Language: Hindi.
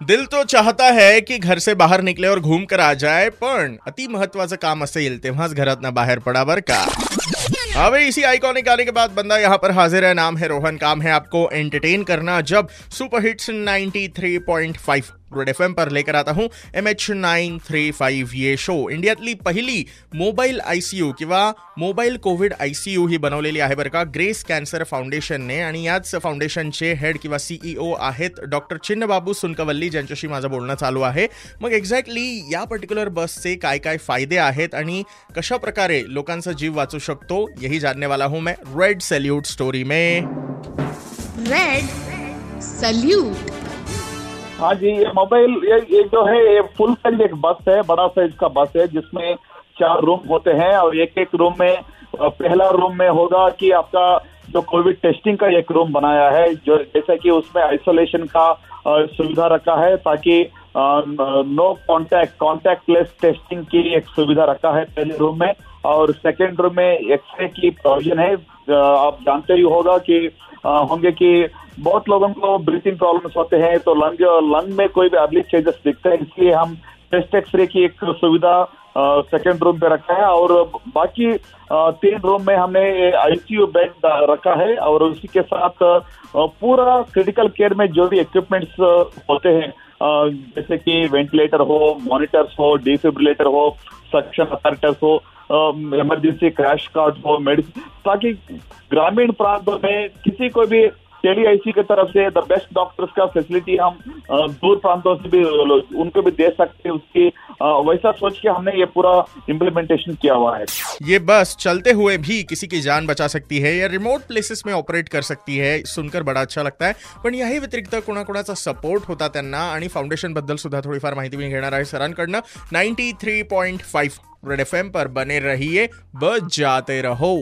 दिल तो चाहता है कि घर से बाहर निकले और घूम कर आ जाए, पण अति महत्वाचं काम असेल तेव्हाच घरातनं बाहेर पडा बर का. अब इसी आइकॉनिक गाने के बाद बंदा यहाँ पर हाजिर है. नाम है रोहन. काम है आपको एंटरटेन करना जब सुपरहिट्स 93.5 रेड एफ पर लेकर आता हूँ M H nine three five ये शो इंडियातली पहिली मोबाईल आय सी यू किंवा mobile covid I C U ही बनवलेली आहे बरं का. ग्रेस कॅन्सर फाउंडेशनने आणि याच फाउंडेशनचे हेड किंवा सीईओ आहेत डॉक्टर चिन्नबाबू सुनकवल्ली ज्यांच्याशी माझं बोलणं चालू आहे. मग एक्झॅक्टली या पर्टिक्युलर बसचे काय काय फायदे आहेत आणि कशा प्रकारे लोकांचा जीव वाचू शकतो यही जानने वाला हूं मैं. रेड सैल्यूट स्टोरी में. रेड सल्यूट हाँ जी ये मोबाइल ये, ये जो है ये फुल साइज़ एक बस है बड़ा साइज़ का बस है जिसमें चार रूम होते हैं और एक एक रूम में पहला रूम में होगा कि आपका जो कोविड टेस्टिंग का एक रूम बनाया है जो जैसे कि उसमें आइसोलेशन का सुविधा रखा है ताकि नो कांटेक्ट कांटेक्टलेस टेस्टिंग की एक सुविधा रखा है पहले रूम में और सेकेंड रूम में एक्सरे की प्रोविज़न है। आप जानते ही होगा कि होंगे कि बहुत लोगों को ब्रीथिंग प्रॉब्लम्स होते हैं तो लंग लंग में कोई भी अर्ली चेंजेस दिखते हैं, इसलिए हम टेस्ट एक्सरे की एक सुविधा सेकेंड रूम पे रखा है और बाकी तीन रूम में हमने आईसीयू बेड रखा है और उसी के साथ पूरा क्रिटिकल केयर में जो भी इक्विपमेंट्स होते हैं जैसे कि वेंटिलेटर हो मॉनिटर्स हो डिफिब्रिलेटर हो सक्शन अपैरेटस हो इमरजेंसी क्रैश कार्ड हो मेडिसिन ताकि ग्रामीण प्रांतों में किसी को भी टेली आईसी की तरफ़ से द बेस्ट डॉक्टर्स का फैसिलिटी हम दूर प्रांतों से भी उनको भी दे सकते हैं उसकी वैसा सोच के हमने ये पूरा इम्प्लीमेंटेशन किया हुआ है। ये बस चलते हुए भी किसी की जान बचा सकती है या रिमोट प्लेसेस में ऑपरेट कर सकती है, सुनकर बडा अच्छा लगता है। पण याही व्यतिरिक्त कोणाकोणाचा सपोर्ट होता त्यांना आणि फाउंडेशन बद्दल सुद्धा थोडीफार माहिती मी घेणार आहे सरांकडनं. Ninety three point five red F M पर बने रहिए बच जाते रहो।